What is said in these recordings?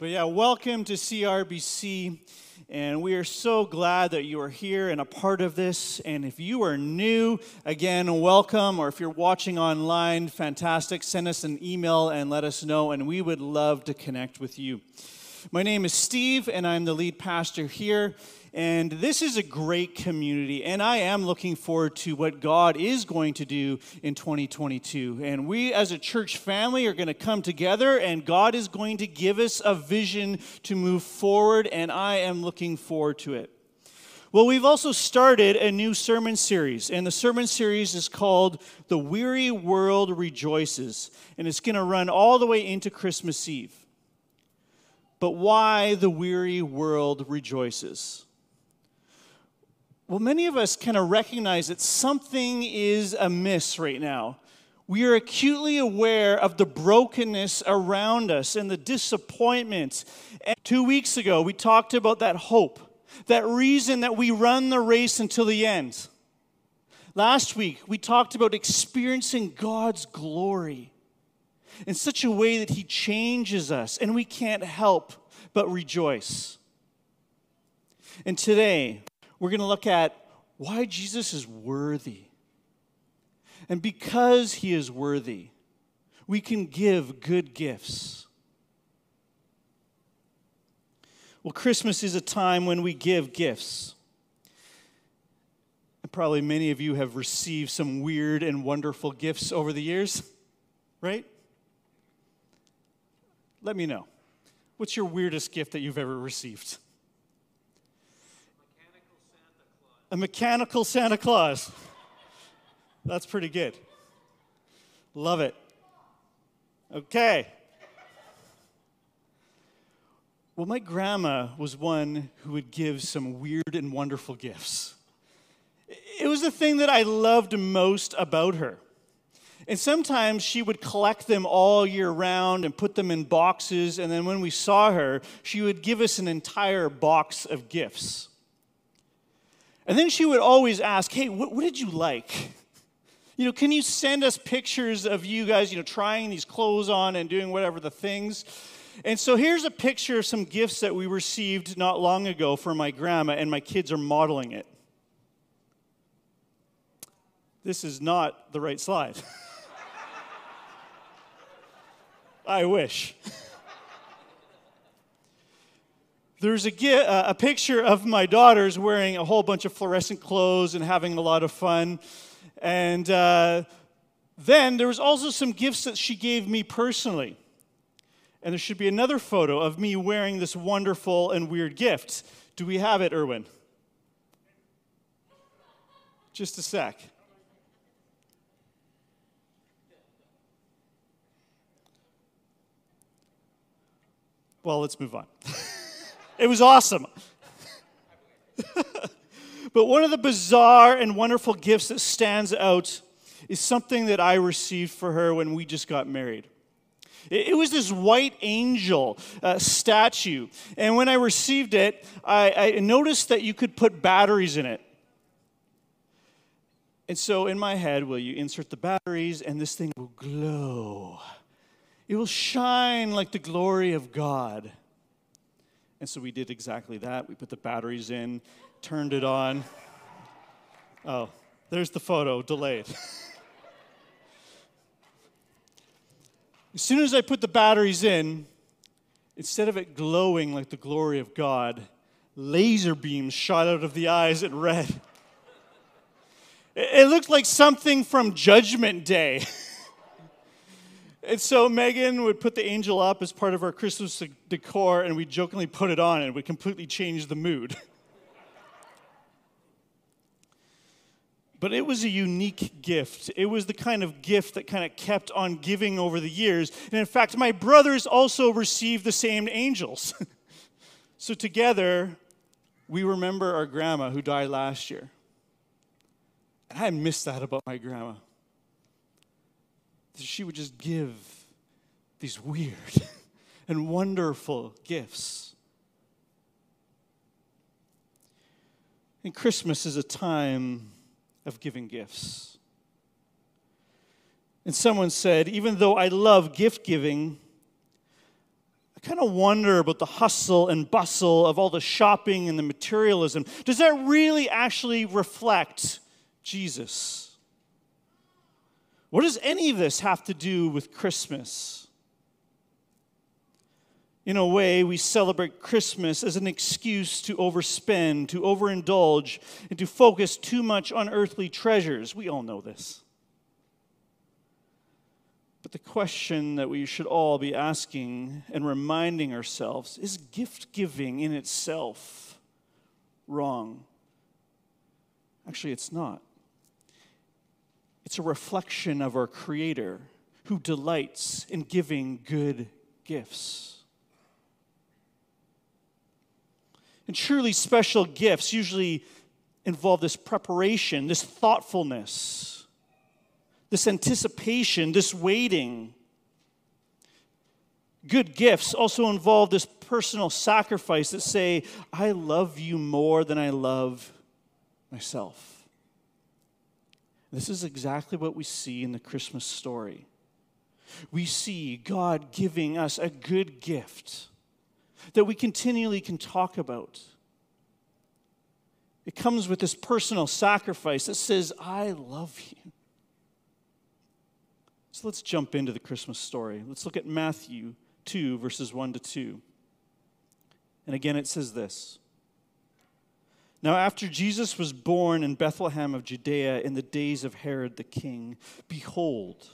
But yeah, welcome to CRBC. And we are so glad that you are here and a part of this. And if you are new, again, welcome. Or if you're watching online, fantastic. Send us an email and let us know, and we would love to connect with you. My name is Steve, and I'm the lead pastor here. And this is a great community, and I am looking forward to what God is going to do in 2022. And we, as a church family, are going to come together, and God is going to give us a vision to move forward, and I am looking forward to it. Well, we've also started a new sermon series, and the sermon series is called The Weary World Rejoices, and it's going to run all the way into Christmas Eve. But why the weary world rejoices? Well, many of us kind of recognize that something is amiss right now. We are acutely aware of the brokenness around us and the disappointment. And two weeks ago, we talked about that hope, that reason that we run the race until the end. Last week, we talked about experiencing God's glory in such a way that He changes us, and we can't help but rejoice. And today, we're going to look at why Jesus is worthy. And because he is worthy, we can give good gifts. Well, Christmas is a time when we give gifts. And probably many of you have received some weird and wonderful gifts over the years, right? Let me know. What's your weirdest gift that you've ever received? A mechanical Santa Claus. That's pretty good. Love it. Okay. Well, my grandma was one who would give some weird and wonderful gifts. It was the thing that I loved most about her. And sometimes she would collect them all year round and put them in boxes. And then when we saw her, she would give us an entire box of gifts. And then she would always ask, Hey, what, what did you like? You know, can you send us pictures of you guys, you know, trying these clothes on and doing whatever the things? And so here's a picture of some gifts that we received not long ago from my grandma, and my kids are modeling it. This is not the right slide. I wish. There's a, a picture of my daughters wearing a whole bunch of fluorescent clothes and having a lot of fun. And uh, then there was also some gifts that she gave me personally. And there should be another photo of me wearing this wonderful and weird gift. Do we have it, Erwin? Just a sec. Well, let's move on. It was awesome. but one of the bizarre and wonderful gifts that stands out is something that I received for her when we just got married. It was this white angel uh, statue. And when I received it, I, I noticed that you could put batteries in it. And so in my head, will you insert the batteries and this thing will glow? It will shine like the glory of God. And so we did exactly that. We put the batteries in, turned it on. Oh, there's the photo, delayed. as soon as I put the batteries in, instead of it glowing like the glory of God, laser beams shot out of the eyes in red. It looked like something from Judgment Day. And so Megan would put the angel up as part of our Christmas decor, and we jokingly put it on, and it would completely change the mood. But it was a unique gift. It was the kind of gift that kind of kept on giving over the years. And in fact, my brothers also received the same angels. so together, we remember our grandma who died last year. And I miss that about my grandma she would just give these weird and wonderful gifts. And Christmas is a time of giving gifts. And someone said, even though I love gift giving, I kind of wonder about the hustle and bustle of all the shopping and the materialism. Does that really actually reflect Jesus? What does any of this have to do with Christmas? In a way, we celebrate Christmas as an excuse to overspend, to overindulge, and to focus too much on earthly treasures. We all know this. But the question that we should all be asking and reminding ourselves is gift giving in itself wrong? Actually, it's not. A reflection of our Creator who delights in giving good gifts. And truly special gifts usually involve this preparation, this thoughtfulness, this anticipation, this waiting. Good gifts also involve this personal sacrifice that say, I love you more than I love myself. This is exactly what we see in the Christmas story. We see God giving us a good gift that we continually can talk about. It comes with this personal sacrifice that says, I love you. So let's jump into the Christmas story. Let's look at Matthew 2, verses 1 to 2. And again, it says this Now, after Jesus was born in Bethlehem of Judea in the days of Herod the king, behold,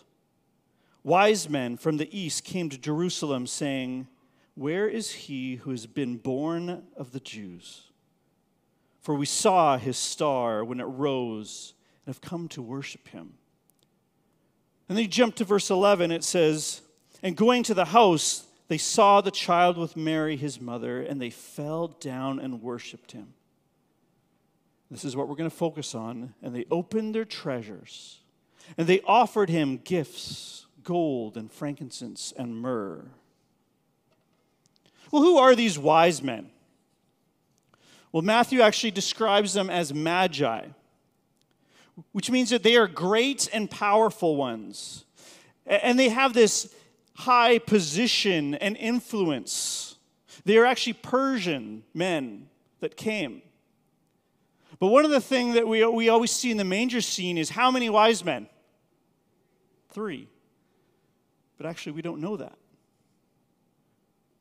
wise men from the east came to Jerusalem, saying, where is he who has been born of the Jews? For we saw his star when it rose and have come to worship him. And then you jump to verse 11, it says, And going to the house, they saw the child with Mary, his mother, and they fell down and worshiped him. This is what we're going to focus on. And they opened their treasures, and they offered him gifts gold and frankincense and myrrh. Well, who are these wise men? Well, Matthew actually describes them as magi, which means that they are great and powerful ones. And they have this high position and influence. They are actually Persian men that came. But one of the things that we, we always see in the manger scene is how many wise men? Three. But actually, we don't know that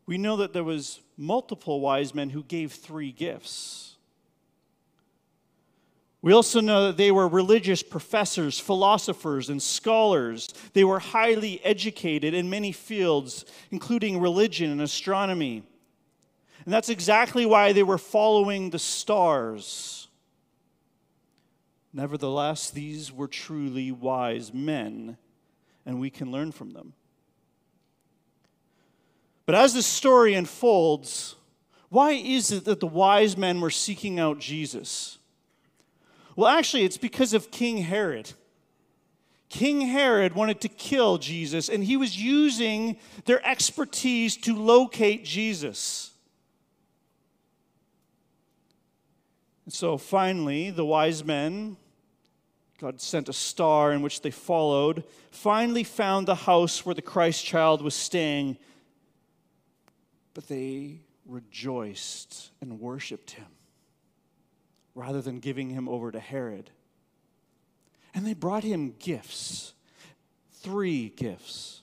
we know that there was multiple wise men who gave three gifts. We also know that they were religious professors, philosophers, and scholars. They were highly educated in many fields, including religion and astronomy. And that's exactly why they were following the stars. Nevertheless, these were truly wise men, and we can learn from them. But as the story unfolds, why is it that the wise men were seeking out Jesus? Well, actually, it's because of King Herod. King Herod wanted to kill Jesus, and he was using their expertise to locate Jesus. And so finally, the wise men, God sent a star in which they followed, finally found the house where the Christ child was staying but they rejoiced and worshiped him rather than giving him over to Herod. And they brought him gifts, three gifts.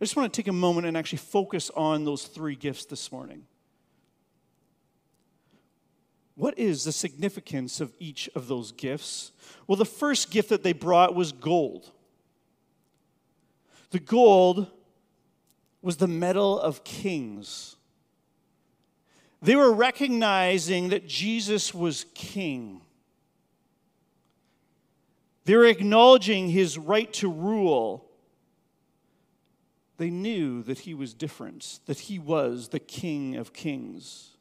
I just want to take a moment and actually focus on those three gifts this morning. What is the significance of each of those gifts? Well, the first gift that they brought was gold. The gold was the metal of kings. They were recognizing that Jesus was king. They were acknowledging his right to rule. They knew that he was different, that he was the king of kings.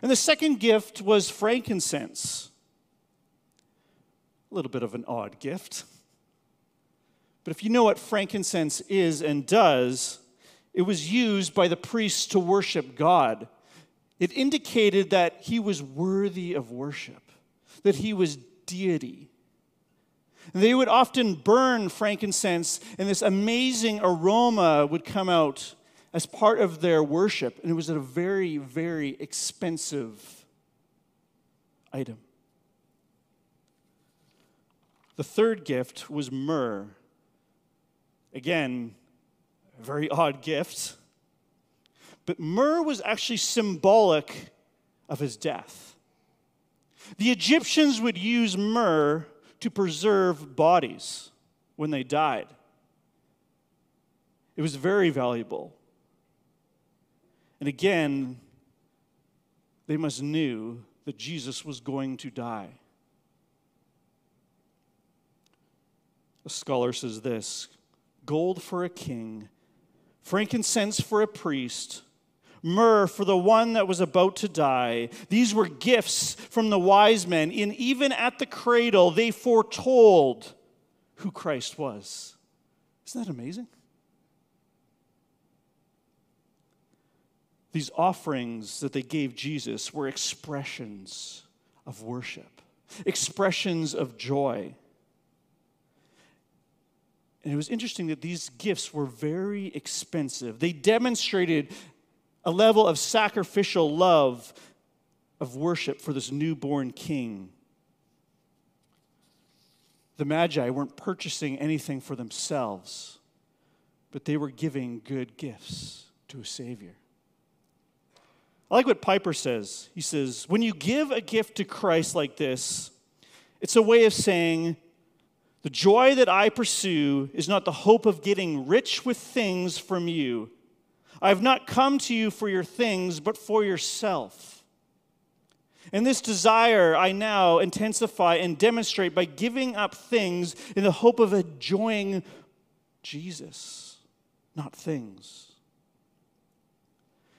And the second gift was frankincense. A little bit of an odd gift. But if you know what frankincense is and does, it was used by the priests to worship God. It indicated that he was worthy of worship, that he was deity. They would often burn frankincense, and this amazing aroma would come out as part of their worship. And it was a very, very expensive item. The third gift was myrrh. Again, a very odd gift. But myrrh was actually symbolic of his death. The Egyptians would use myrrh to preserve bodies when they died. It was very valuable. And again, they must knew that Jesus was going to die. A scholar says this gold for a king, frankincense for a priest, myrrh for the one that was about to die. These were gifts from the wise men, and even at the cradle, they foretold who Christ was. Isn't that amazing? These offerings that they gave Jesus were expressions of worship, expressions of joy. And it was interesting that these gifts were very expensive. They demonstrated a level of sacrificial love of worship for this newborn king. The Magi weren't purchasing anything for themselves, but they were giving good gifts to a Savior. I like what Piper says. He says, When you give a gift to Christ like this, it's a way of saying, The joy that I pursue is not the hope of getting rich with things from you I have not come to you for your things, but for yourself. And this desire I now intensify and demonstrate by giving up things in the hope of enjoying Jesus, not things.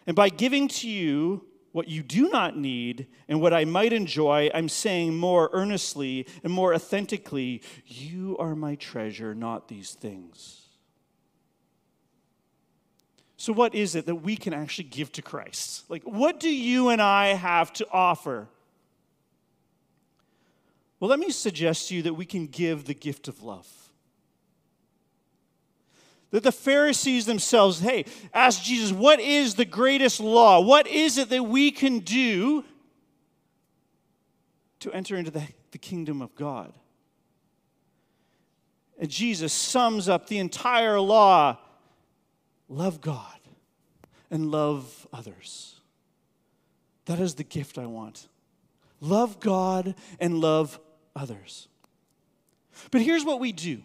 And by giving to you what you do not need and what I might enjoy, I'm saying more earnestly and more authentically, You are my treasure, not these things. So, what is it that we can actually give to Christ? Like, what do you and I have to offer? Well, let me suggest to you that we can give the gift of love. That the Pharisees themselves, hey, ask Jesus, what is the greatest law? What is it that we can do to enter into the, the kingdom of God? And Jesus sums up the entire law love God and love others. That is the gift I want. Love God and love others. But here's what we do.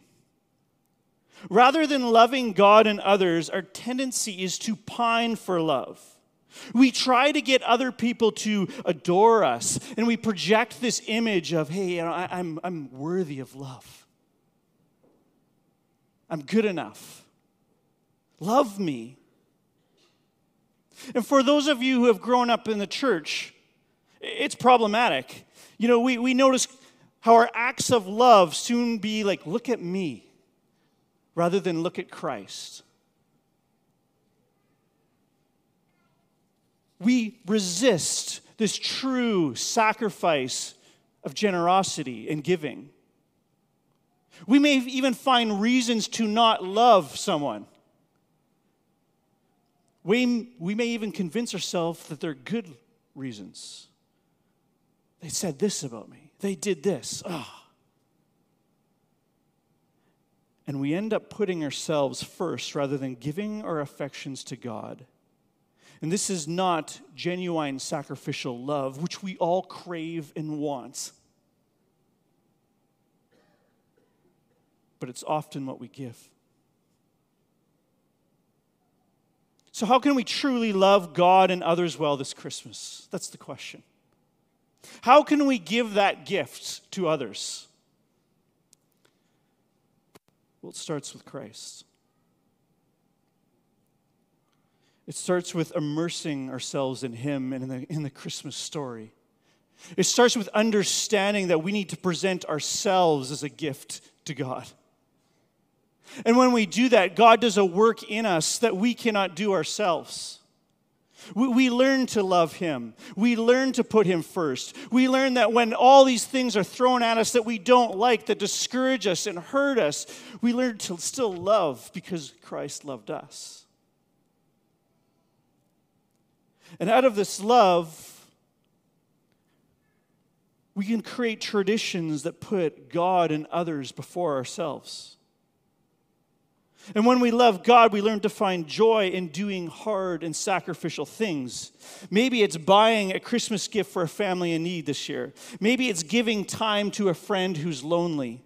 Rather than loving God and others, our tendency is to pine for love. We try to get other people to adore us, and we project this image of, hey, you know, I, am I'm, I'm worthy of love. I'm good enough. Love me. And for those of you who have grown up in the church, it's problematic. You know, we, we notice how our acts of love soon be like, look at me, rather than look at Christ. We resist this true sacrifice of generosity and giving. We may even find reasons to not love someone. We, we may even convince ourselves that they're good reasons. They said this about me, they did this. Oh. And we end up putting ourselves first rather than giving our affections to God. And this is not genuine sacrificial love, which we all crave and want. But it's often what we give. So, how can we truly love God and others well this Christmas? That's the question. How can we give that gift to others? Well, it starts with Christ. It starts with immersing ourselves in Him and in the, in the Christmas story. It starts with understanding that we need to present ourselves as a gift to God. And when we do that, God does a work in us that we cannot do ourselves. We, we learn to love Him. We learn to put Him first. We learn that when all these things are thrown at us that we don't like, that discourage us and hurt us, we learn to still love because Christ loved us. And out of this love, we can create traditions that put God and others before ourselves. And when we love God, we learn to find joy in doing hard and sacrificial things. Maybe it's buying a Christmas gift for a family in need this year. Maybe it's giving time to a friend who's lonely.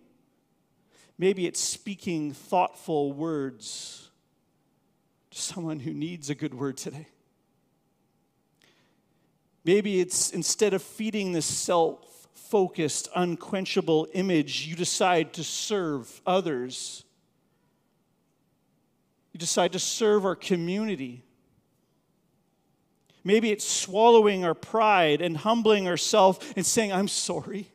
Maybe it's speaking thoughtful words to someone who needs a good word today. Maybe it's instead of feeding this self focused, unquenchable image, you decide to serve others you decide to serve our community. Maybe it's swallowing our pride and humbling ourselves and saying, I'm sorry.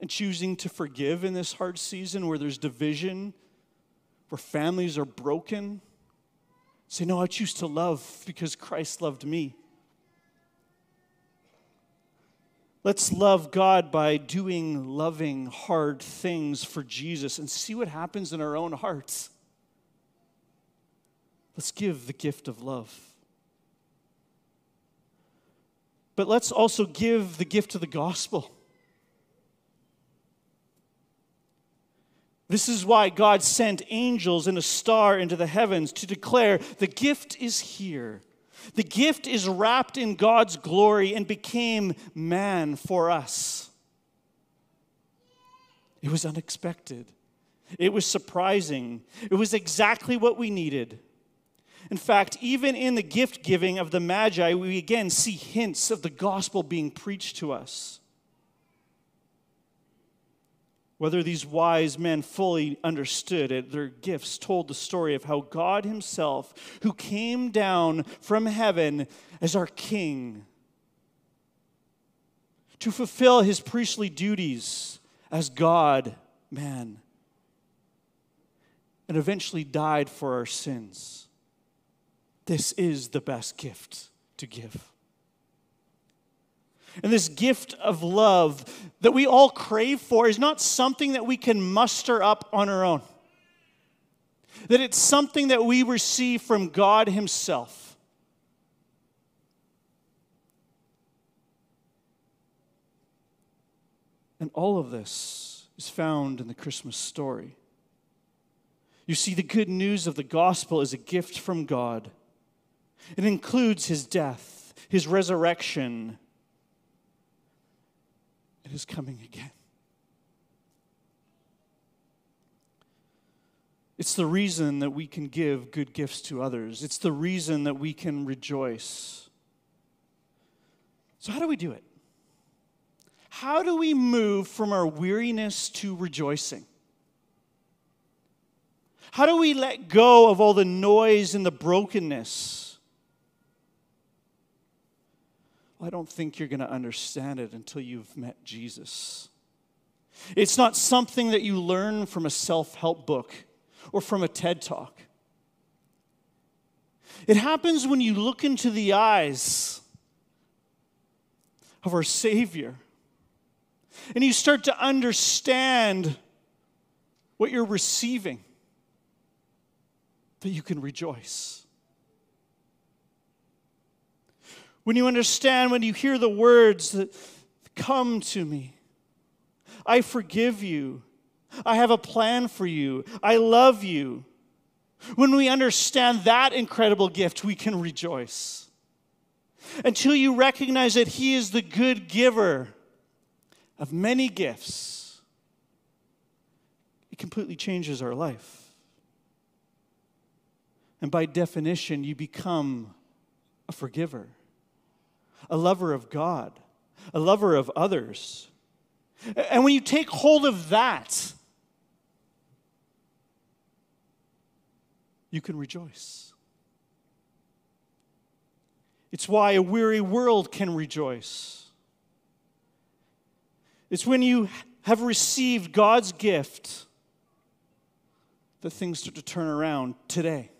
And choosing to forgive in this hard season where there's division, where families are broken. Say, No, I choose to love because Christ loved me. Let's love God by doing loving, hard things for Jesus and see what happens in our own hearts. Let's give the gift of love. But let's also give the gift of the gospel. This is why God sent angels and a star into the heavens to declare the gift is here. The gift is wrapped in God's glory and became man for us. It was unexpected. It was surprising. It was exactly what we needed. In fact, even in the gift giving of the Magi, we again see hints of the gospel being preached to us. Whether these wise men fully understood it, their gifts told the story of how God Himself, who came down from heaven as our King, to fulfill His priestly duties as God, man, and eventually died for our sins. This is the best gift to give. And this gift of love that we all crave for is not something that we can muster up on our own. That it's something that we receive from God Himself. And all of this is found in the Christmas story. You see, the good news of the gospel is a gift from God. It includes His death, His resurrection, it is coming again. It's the reason that we can give good gifts to others. It's the reason that we can rejoice. So, how do we do it? How do we move from our weariness to rejoicing? How do we let go of all the noise and the brokenness? I don't think you're going to understand it until you've met Jesus. It's not something that you learn from a self help book or from a TED talk. It happens when you look into the eyes of our Savior and you start to understand what you're receiving, that you can rejoice. When you understand, when you hear the words that come to me, I forgive you. I have a plan for you. I love you. When we understand that incredible gift, we can rejoice. Until you recognize that He is the good giver of many gifts, it completely changes our life. And by definition, you become a forgiver a lover of God, a lover of others. And when you take hold of that, you can rejoice. It's why a weary world can rejoice. It's when you have received God's gift that things start to turn around today.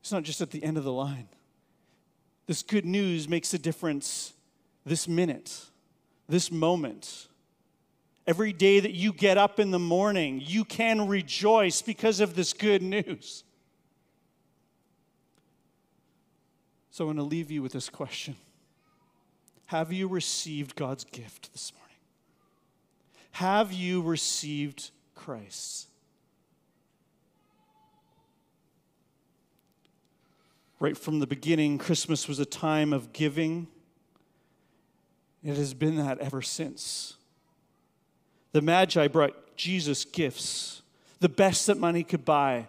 It's not just at the end of the line. This good news makes a difference this minute, this moment. Every day that you get up in the morning, you can rejoice because of this good news. So I want to leave you with this question Have you received God's gift this morning? Have you received Christ? Right from the beginning, Christmas was a time of giving. It has been that ever since. The Magi brought Jesus gifts, the best that money could buy.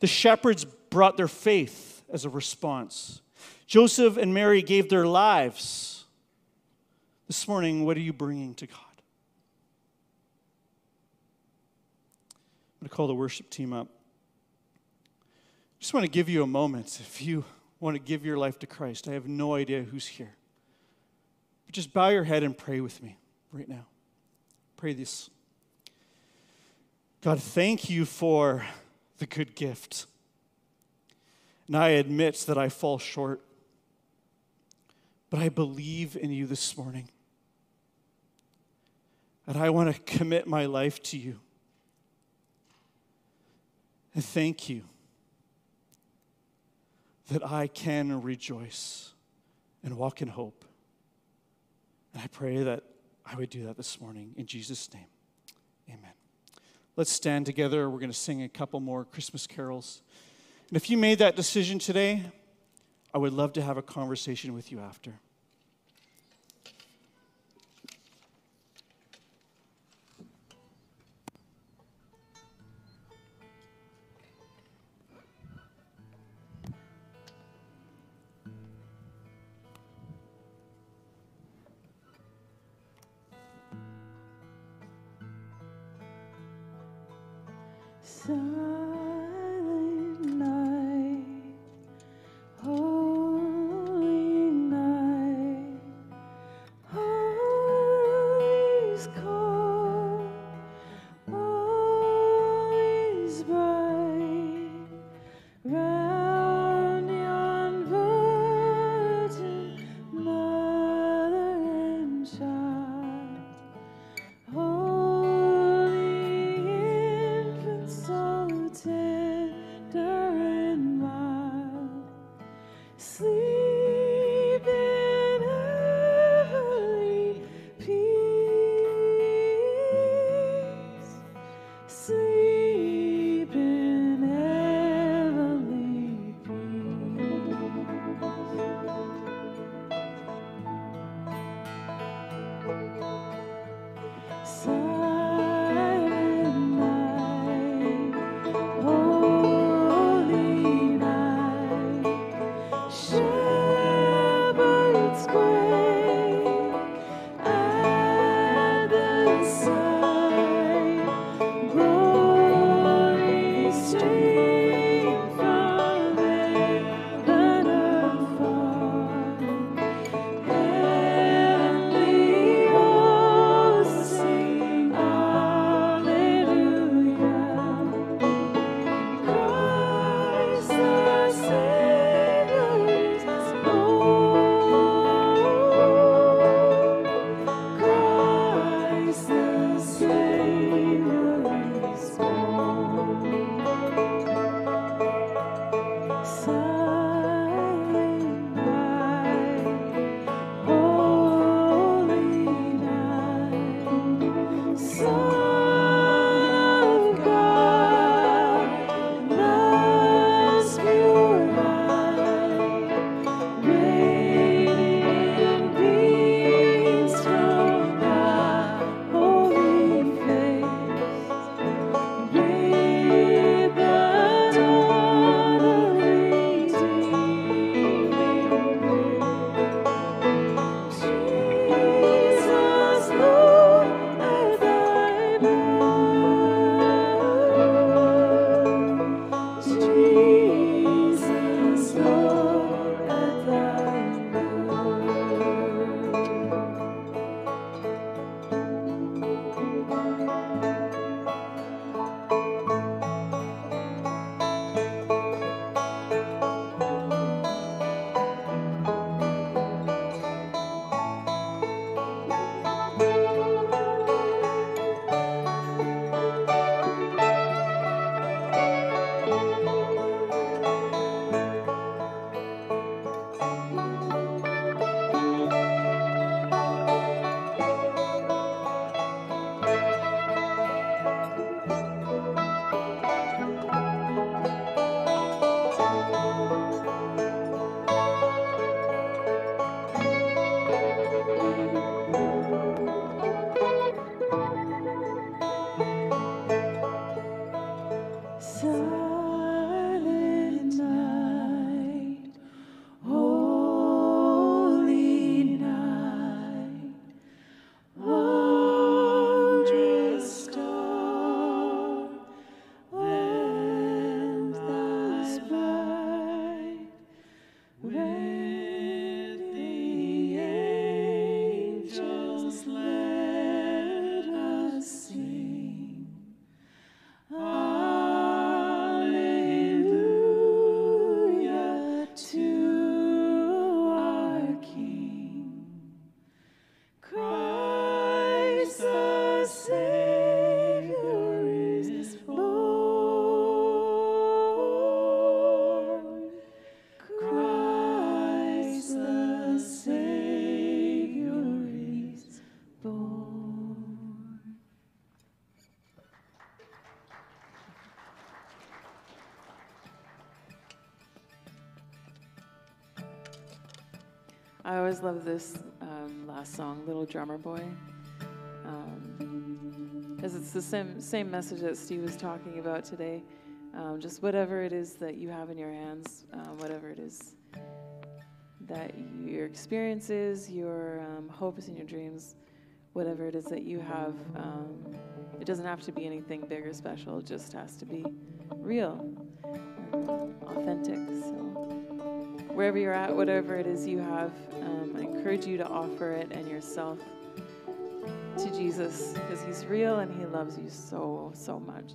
The shepherds brought their faith as a response. Joseph and Mary gave their lives. This morning, what are you bringing to God? I'm going to call the worship team up just want to give you a moment. If you want to give your life to Christ, I have no idea who's here. But just bow your head and pray with me right now. Pray this. God, thank you for the good gift. And I admit that I fall short, but I believe in you this morning. And I want to commit my life to you. And thank you that I can rejoice and walk in hope. And I pray that I would do that this morning in Jesus' name. Amen. Let's stand together. We're going to sing a couple more Christmas carols. And if you made that decision today, I would love to have a conversation with you after. Sim. Always love this um, last song, Little Drummer Boy. Because um, it's the same, same message that Steve was talking about today. Um, just whatever it is that you have in your hands, uh, whatever it is that your experiences, your um, hopes, and your dreams, whatever it is that you have, um, it doesn't have to be anything big or special. It just has to be real, authentic. So wherever you're at, whatever it is you have, um, encourage you to offer it and yourself to Jesus because He's real and He loves you so, so much.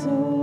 soul.